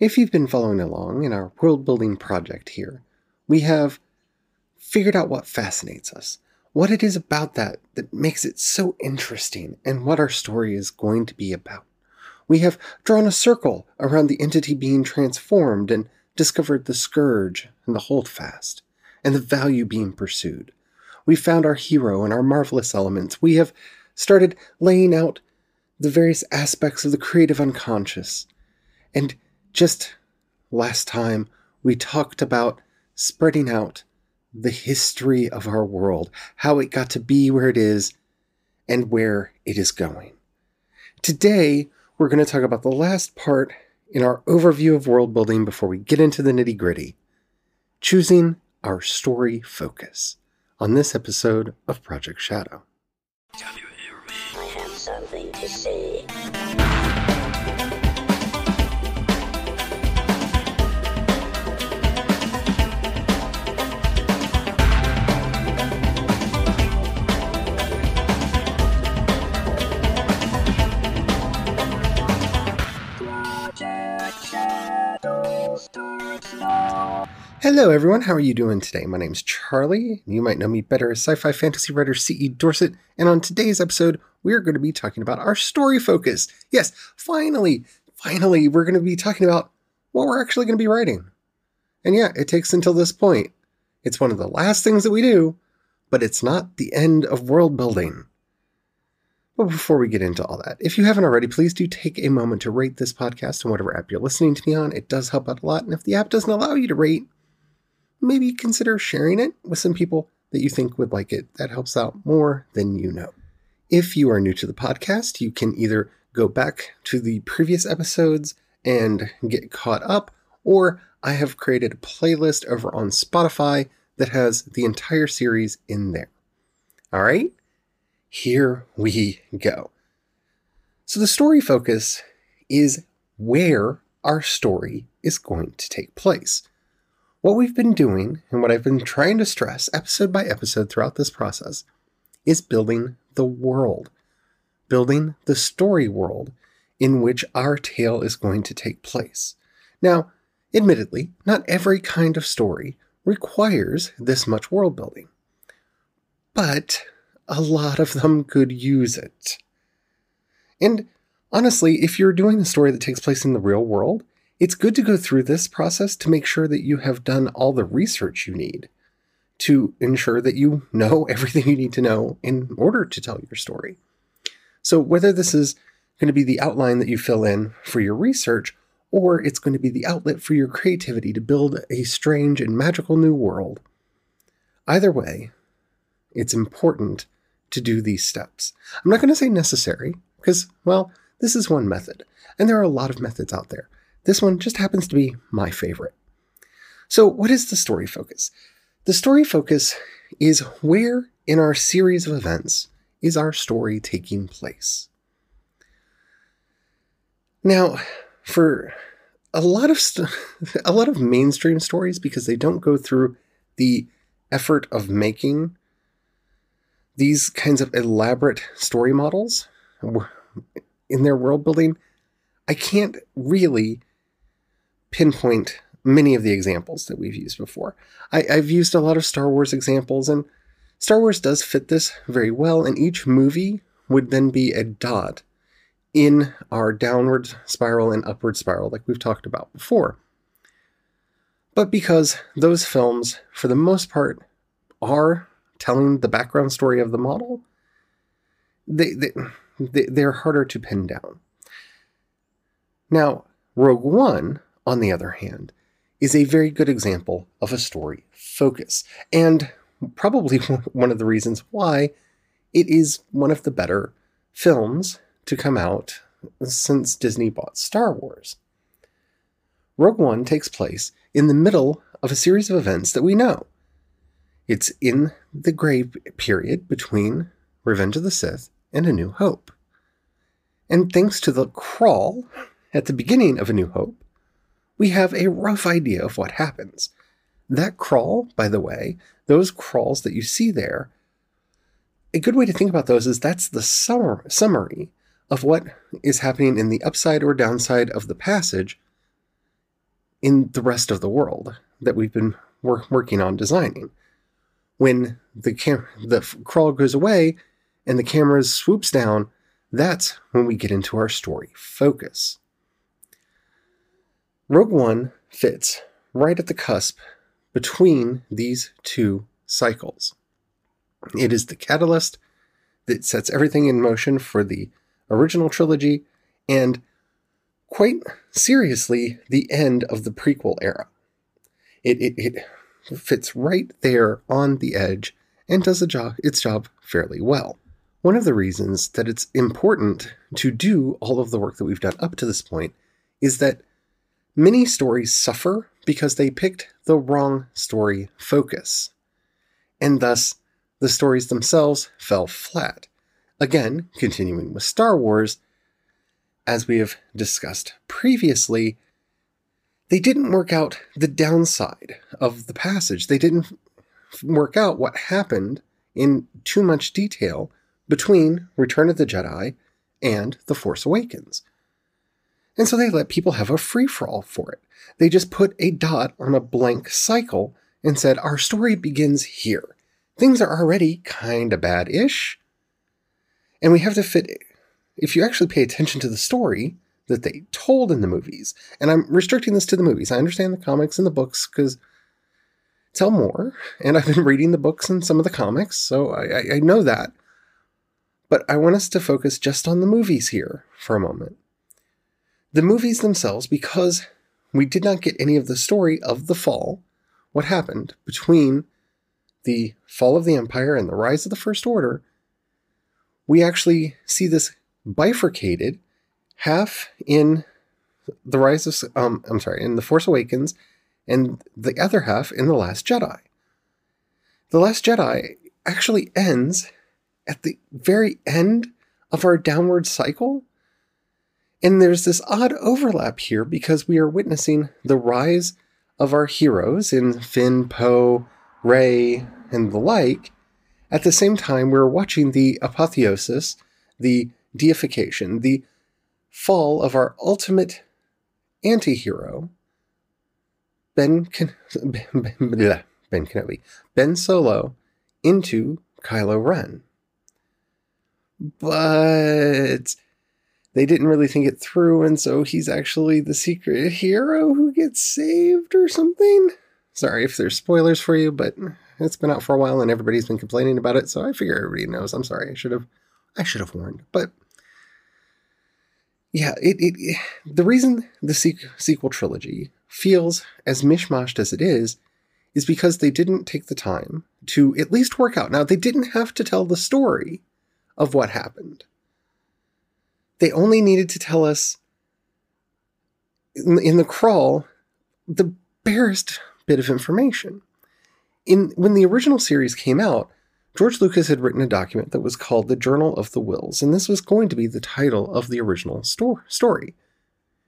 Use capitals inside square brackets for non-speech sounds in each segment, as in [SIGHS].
If you've been following along in our world building project here, we have figured out what fascinates us, what it is about that that makes it so interesting, and what our story is going to be about. We have drawn a circle around the entity being transformed and discovered the scourge and the holdfast, and the value being pursued. We found our hero and our marvelous elements. We have started laying out the various aspects of the creative unconscious. And just last time, we talked about spreading out the history of our world, how it got to be where it is, and where it is going. Today, we're going to talk about the last part in our overview of world building before we get into the nitty gritty choosing our story focus on this episode of Project Shadow. Hello, everyone. How are you doing today? My name's Charlie. You might know me better as sci fi fantasy writer C.E. Dorsett. And on today's episode, we are going to be talking about our story focus. Yes, finally, finally, we're going to be talking about what we're actually going to be writing. And yeah, it takes until this point. It's one of the last things that we do, but it's not the end of world building. But before we get into all that, if you haven't already, please do take a moment to rate this podcast on whatever app you're listening to me on. It does help out a lot. And if the app doesn't allow you to rate, maybe consider sharing it with some people that you think would like it. That helps out more than you know. If you are new to the podcast, you can either go back to the previous episodes and get caught up, or I have created a playlist over on Spotify that has the entire series in there. All right, here we go. So, the story focus is where our story is going to take place. What we've been doing, and what I've been trying to stress episode by episode throughout this process, is building the world, building the story world in which our tale is going to take place. Now, admittedly, not every kind of story requires this much world building, but a lot of them could use it. And honestly, if you're doing a story that takes place in the real world, it's good to go through this process to make sure that you have done all the research you need to ensure that you know [LAUGHS] everything you need to know in order to tell your story. So, whether this is going to be the outline that you fill in for your research, or it's going to be the outlet for your creativity to build a strange and magical new world, either way, it's important to do these steps. I'm not going to say necessary, because, well, this is one method, and there are a lot of methods out there. This one just happens to be my favorite. So, what is the story focus? The story focus is where in our series of events is our story taking place. Now, for a lot of st- [LAUGHS] a lot of mainstream stories because they don't go through the effort of making these kinds of elaborate story models in their world building, I can't really pinpoint many of the examples that we've used before. I, have used a lot of Star Wars examples, and Star Wars does fit this very well, and each movie would then be a dot in our downward spiral and upward spiral, like we've talked about before. But because those films, for the most part, are telling the background story of the model, they, they, they're harder to pin down. Now, Rogue One on the other hand, is a very good example of a story focus, and probably [LAUGHS] one of the reasons why it is one of the better films to come out since Disney bought Star Wars. Rogue One takes place in the middle of a series of events that we know. It's in the gray period between Revenge of the Sith and A New Hope. And thanks to the crawl at the beginning of A New Hope, we have a rough idea of what happens. That crawl, by the way, those crawls that you see there, a good way to think about those is that's the summary of what is happening in the upside or downside of the passage in the rest of the world that we've been wor- working on designing. When the cam- the f- crawl goes away and the camera swoops down, that's when we get into our story focus. Rogue One fits right at the cusp between these two cycles. It is the catalyst that sets everything in motion for the original trilogy and, quite seriously, the end of the prequel era. It, it, it fits right there on the edge and does job, its job fairly well. One of the reasons that it's important to do all of the work that we've done up to this point is that many stories suffer because they picked the wrong story focus, and thus the stories themselves fell flat. Again, continuing with Star Wars, as we have discussed previously, they didn't work out the downside of the passage. They didn't work out what happened in too much detail between Return of the Jedi and The Force Awakens. And so they let people have a free for all for it. They just put a dot on a blank cycle and said, Our story begins here. Things are already kind of bad ish. And we have to fit, if you actually pay attention to the story that they told in the movies, and I'm restricting this to the movies, I understand the comics and the books because tell more, and I've been reading the books and some of the comics, so I, I know that. But I want us to focus just on the movies here for a moment. The movies themselves, because we did not get any of the story of the fall, what happened between the fall of the Empire and the rise of the First Order, we actually see this bifurcated half in the rise of, um, I'm sorry, in the Force Awakens, and the other half in the Last Jedi. The Last Jedi actually ends at the very end of our downward cycle. And there's this odd overlap here because we are witnessing the rise of our heroes in Finn, Poe, Rey, and the like. At the same time, we're watching the apotheosis, the deification, the fall of our ultimate anti hero, Ben, Ken- [LAUGHS] ben, ben Kenobi, Ben Solo, into Kylo Ren but they didn't really think it through, and so he's actually the secret hero who gets saved or something. Sorry if there's spoilers for you, but it's been out for a while and everybody's been complaining about it, so I figure everybody knows. I'm sorry, I should have, I should have warned, but yeah, it, it, the reason the sequel trilogy feels as mishmashed as it is is because they didn't take the time to at least work out. Now they didn't have to tell the story of what happened. They only needed to tell us in, in the crawl the barest bit of information. In when the original series came out, George Lucas had written a document that was called the Journal of the Whills, and this was going to be the title of the original sto- story.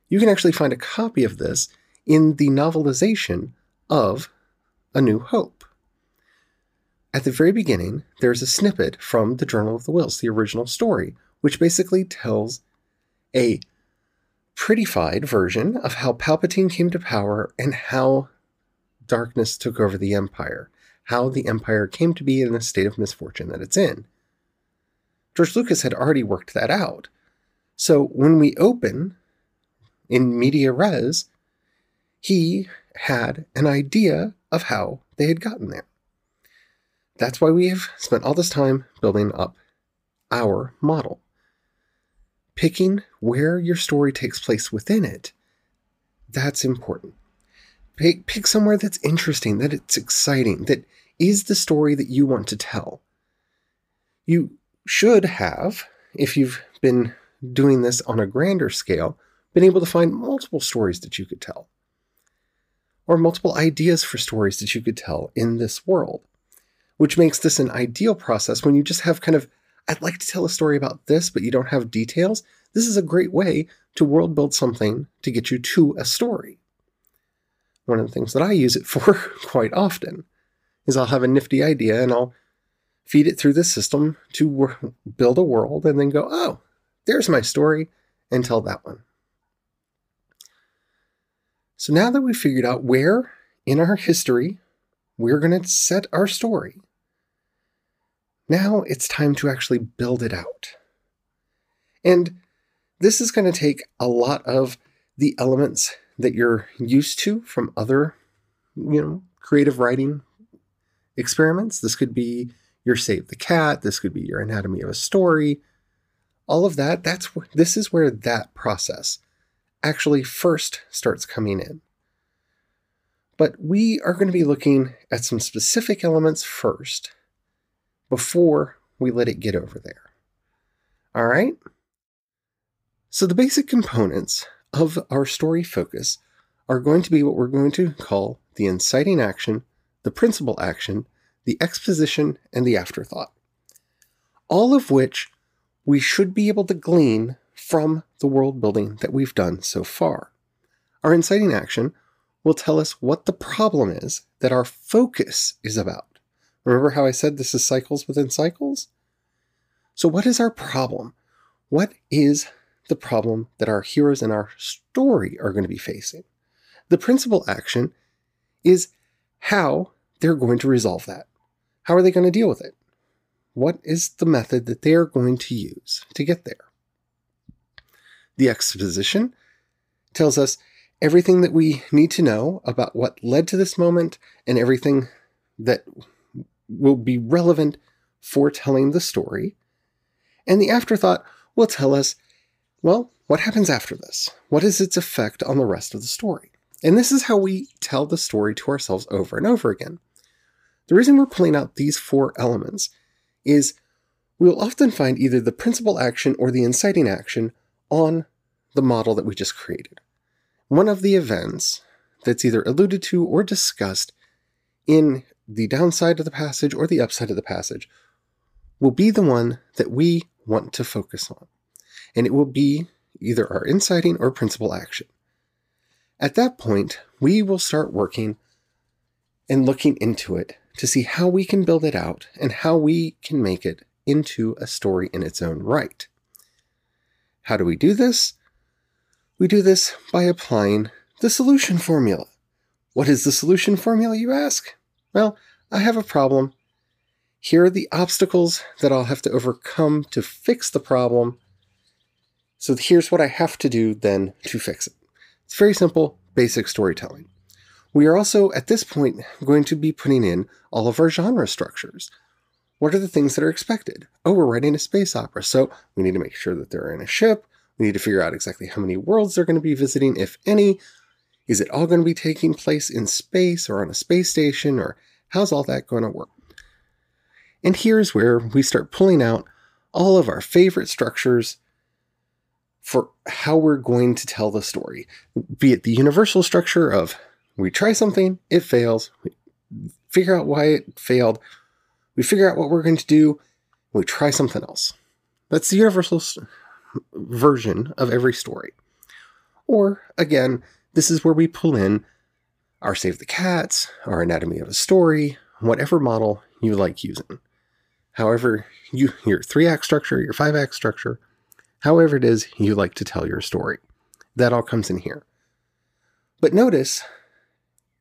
You can actually find a copy of this in the novelization of A New Hope. At the very beginning, there's a snippet from the Journal of the Whills, the original story, which basically tells a prettified version of how Palpatine came to power and how darkness took over the Empire, how the Empire came to be in the state of misfortune that it's in. George Lucas had already worked that out. So when we open in media res, he had an idea of how they had gotten there. That's why we have spent all this time building up our model. Picking where your story takes place within it, that's important. Pick, pick somewhere that's interesting, that it's exciting, that is the story that you want to tell. You should have, if you've been doing this on a grander scale, been able to find multiple stories that you could tell, or multiple ideas for stories that you could tell in this world which makes this an ideal process when you just have kind of, I'd like to tell a story about this, but you don't have details. This is a great way to world build something to get you to a story. One of the things that I use it [LAUGHS] for quite often is I'll have a nifty idea and I'll feed it through the system to build a world and then go, oh, there's my story, and tell that one. So now that we've figured out where in our history we're going to set our story, now it's time to actually build it out. And this is going to take a lot of the elements that you're used to from other, you know, creative writing experiments. This could be your Save the Cat, this could be your Anatomy of a Story. All of that, that's this is where that process actually first starts coming in. But we are going to be looking at some specific elements first before we let it get over there. All right? So, the basic components of our story focus are going to be what we're going to call the inciting action, the principal action, the exposition, and the afterthought. All of which we should be able to glean from the world building that we've done so far. Our inciting action will tell us what the problem is that our focus is about. Remember how I said this is cycles within cycles? So, what is our problem? What is the problem that our heroes in our story are going to be facing? The principal action is how they're going to resolve that. How are they going to deal with it? What is the method that they are going to use to get there? The exposition tells us everything that we need to know about what led to this moment and everything that will be relevant for telling the story. And the afterthought will tell us, well, what happens after this? What is its effect on the rest of the story? And this is how we tell the story to ourselves over and over again. The reason we're pulling out these four elements is we'll often find either the principal action or the inciting action on the model that we just created. One of the events that's either alluded to or discussed in the downside of the passage or the upside of the passage will be the one that we want to focus on. And it will be either our inciting or principal action. At that point, we will start working and looking into it to see how we can build it out and how we can make it into a story in its own right. How do we do this? We do this by applying the solution formula. What is the solution formula, you ask? Well, I have a problem. Here are the obstacles that I'll have to overcome to fix the problem. So here's what I have to do then to fix it. It's very simple, basic storytelling. We are also, at this point, going to be putting in all of our genre structures. What are the things that are expected? Oh, we're writing a space opera, so we need to make sure that they're in a ship. We need to figure out exactly how many worlds they're going to be visiting, if any. Is it all going to be taking place in space or on a space station, or how's all that going to work? And here's where we start pulling out all of our favorite structures for how we're going to tell the story, be it the universal structure of we try something, it fails. We figure out why it failed. We figure out what we're going to do. We try something else. That's the universal version of every story. Or, again, this is where we pull in our Save the Cats, our Anatomy of a Story, whatever model you like using. However, you, your three act structure, your five act structure, however it is you like to tell your story. That all comes in here. But notice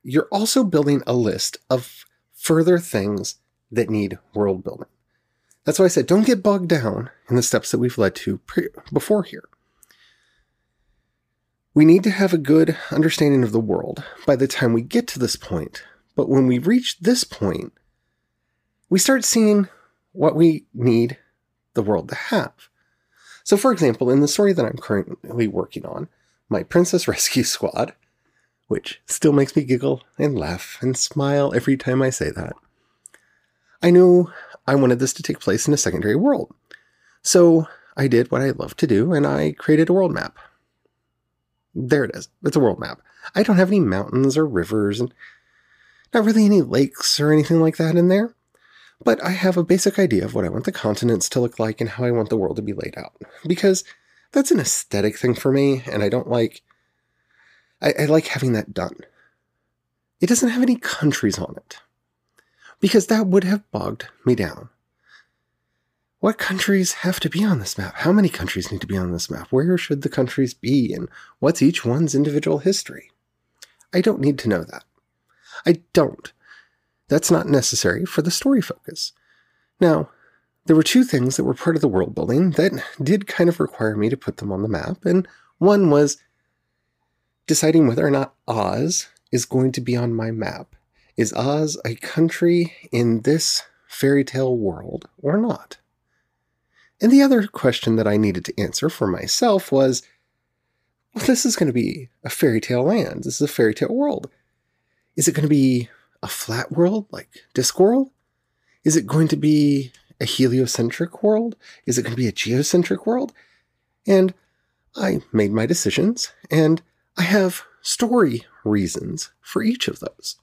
you're also building a list of further things that need world building. That's why I said don't get bogged down in the steps that we've led to pre- before here. We need to have a good understanding of the world by the time we get to this point. But when we reach this point, we start seeing what we need the world to have. So, for example, in the story that I'm currently working on, my Princess Rescue [LAUGHS] Squad, which still makes me giggle and laugh and smile every time I say that. I knew I wanted this to take place in a secondary world. So I did what I love to do and I created a world map. There it is. It's a world map. I don't have any mountains or rivers and not really any lakes or anything like that in there. But I have a basic idea of what I want the continents to look like and how I want the world to be laid out. Because that's an aesthetic thing for me, and I don't like I, I like having that done. It doesn't have any countries on it because that would have bogged me down. What countries have to be on this map? How many countries need to be on this map? Where should the countries be? And what's each one's individual history? I don't need to know that. I don't. That's not necessary for the story focus. Now, there were two things that were part of the world building that did kind of require me to put them on the map, and one was deciding whether or not Oz is going to be on my map. Is Oz a country in this fairy tale world or not? And the other question that I needed to answer for myself was well, this is going to be a fairy tale land. This is a fairy tale world. Is it going to be a flat world like Discworld? Is it going to be a heliocentric world? Is it going to be a geocentric world? And I made my decisions, and I have story reasons for each of those.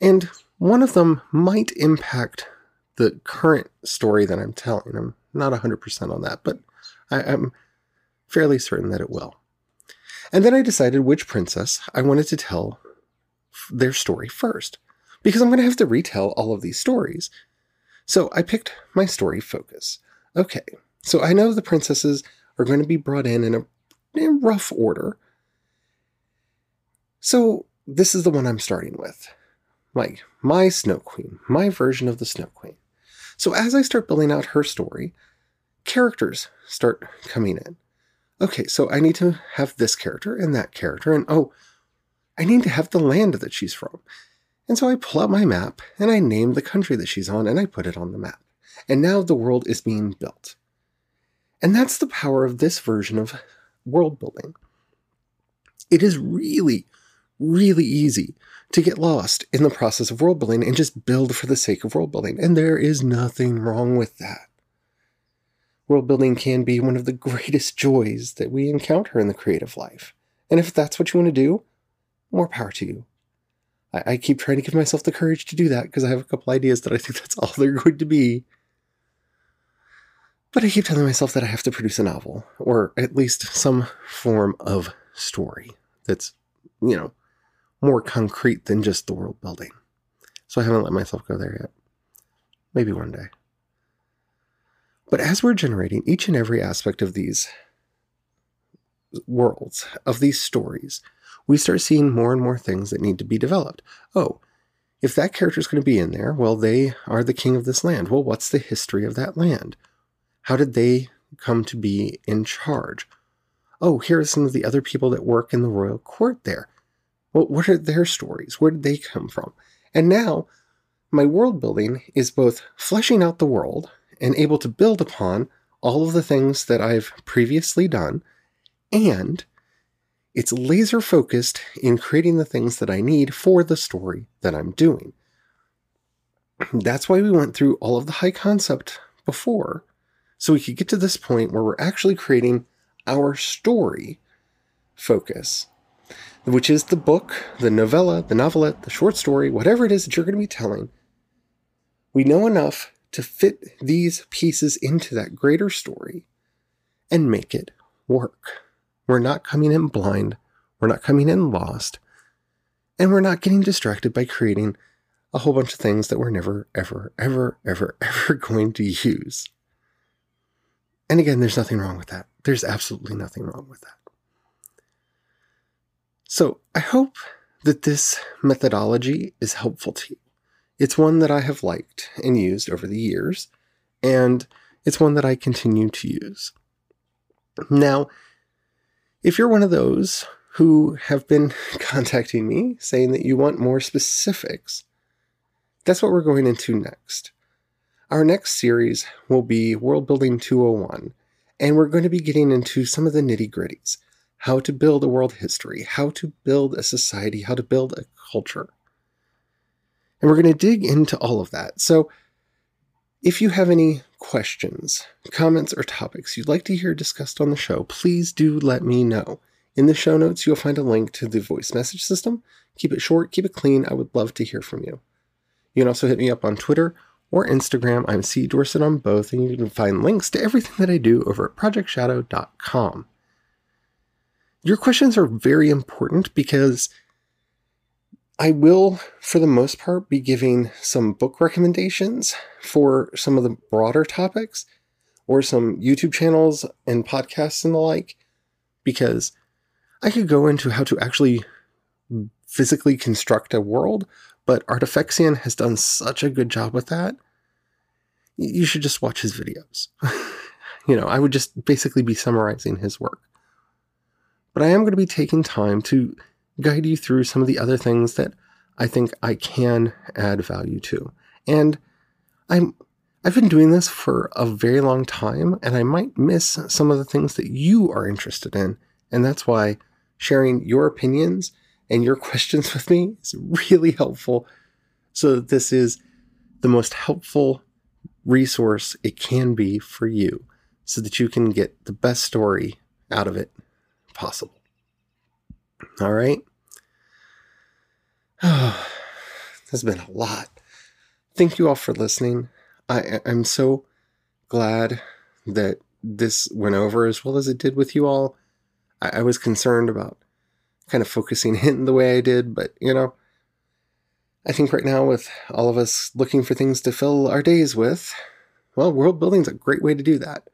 And one of them might impact the current story that I'm telling. I'm not 100% on that, but I, am fairly certain that it will. And then I decided which princess I wanted to tell their story first, because I'm going to have to retell all of these stories. So I picked my story focus. Okay, so I know the princesses are going to be brought in in a in rough order. So this is the one I'm starting with. Like my Snow Queen, my version of the Snow Queen. So as I start building out her story, characters start coming in. Okay, so I need to have this character and that character, and oh, I need to have the land that she's from. And so I pull out my map and I name the country that she's on and I put it on the map. And now the world is being built. And that's the power of this version of world building. It is really, really easy to get lost in the process of world building and just build for the sake of world building. And there is nothing wrong with that. World building can be one of the greatest joys that we encounter in the creative life. And if that's what you want to do, more power to you. I, I keep trying to give myself the courage to do that because I have a couple ideas that I think that's all they're going to be. But I keep telling myself that I have to produce a novel, or at least some form of story that's, you know, more concrete than just the world building. So I haven't let myself go there yet. Maybe one day. But as we're generating each and every aspect of these worlds, of these stories, we start seeing more and more things that need to be developed. Oh, if that character is going to be in there, well, they are the king of this land. Well, what's the history of that land? How did they come to be in charge? Oh, here are some of the other people that work in the royal court there. Well, what are their stories? Where did they come from? And now, my world building is both fleshing out the world and able to build upon all of the things that I've previously done, and it's laser focused in creating the things that I need for the story that I'm doing. That's why we went through all of the high concept before, so we could get to this point where we're actually creating our story focus, which is the book, the novella, the novelette, the short story, whatever it is that you're going to be telling. We know enough to fit these pieces into that greater story and make it work. We're not coming in blind. We're not coming in lost. And we're not getting distracted by creating a whole bunch of things that we're never, ever, ever, ever, [LAUGHS] ever going to use. And again, there's nothing wrong with that. There's absolutely nothing wrong with that. So I hope that this methodology is helpful to you. It's one that I have liked and used over the years, and it's one that I continue to use. Now, if you're one of those who have been [LAUGHS] contacting me saying that you want more specifics, that's what we're going into next. Our next series will be World Building 201, and we're going to be getting into some of the nitty gritties how to build a world history, how to build a society, how to build a culture. And we're going to dig into all of that. So, if you have any questions, comments, or topics you'd like to hear discussed on the show, please do let me know. In the show notes, you'll find a link to the voice message system. Keep it short, keep it clean. I would love to hear from you. You can also hit me up on Twitter or Instagram. I'm C. Dorsett on both, and you can find links to everything that I do over at projectshadow.com. Your questions are very important because I will, for the most part, be giving some book recommendations for some of the broader topics or some YouTube channels and podcasts and the like, because I could go into how to actually physically construct a world, but Artifexian has done such a good job with that. You should just watch his videos. [LAUGHS] you know, I would just basically be summarizing his work. But I am going to be taking time to guide you through some of the other things that I think I can add value to. And I'm I've been doing this for a very long time and I might miss some of the things that you are interested in. And that's why sharing your opinions and your questions with me is really helpful so that this is the most helpful resource it can be for you so that you can get the best story out of it possible. All right. [SIGHS] Oh, there's been a lot. Thank you all for listening. I, I'm so glad that this went over as well as it did with you all. I, I was concerned about kind of focusing [LAUGHS] in the way I did, but you know, I think right now with all of us looking for things to fill our days with, well, world building's a great way to do that.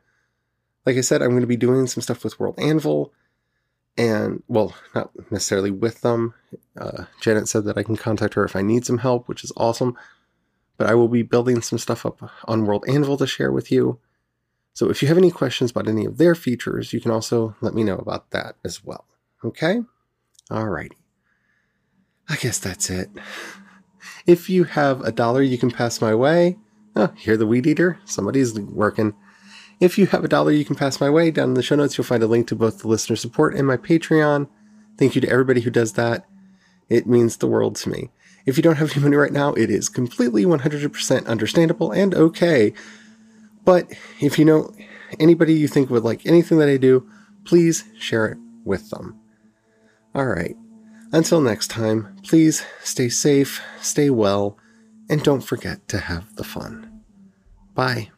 Like I said, I'm going to be doing some stuff with World Anvil and well, not necessarily with them. Uh, Janet said that I can contact her if I need some help, which is awesome. But I will be building some stuff up on World Anvil to share with you. So if you have any questions about any of their features, you can also let me know about that as well. Okay? Alrighty. I guess that's it. If you have a dollar you can pass my way, oh, hear the weed eater? Somebody's working. If you have a dollar you can pass my way, down in the show notes you'll find a link to both the listener support and my Patreon. Thank you to everybody who does that. It means the world to me. If you don't have any money right now, it is completely 100% understandable and okay. But if you know anybody you think would like anything that I do, please share it with them. All right. Until next time, please stay safe, stay well, and don't forget to have the fun. Bye.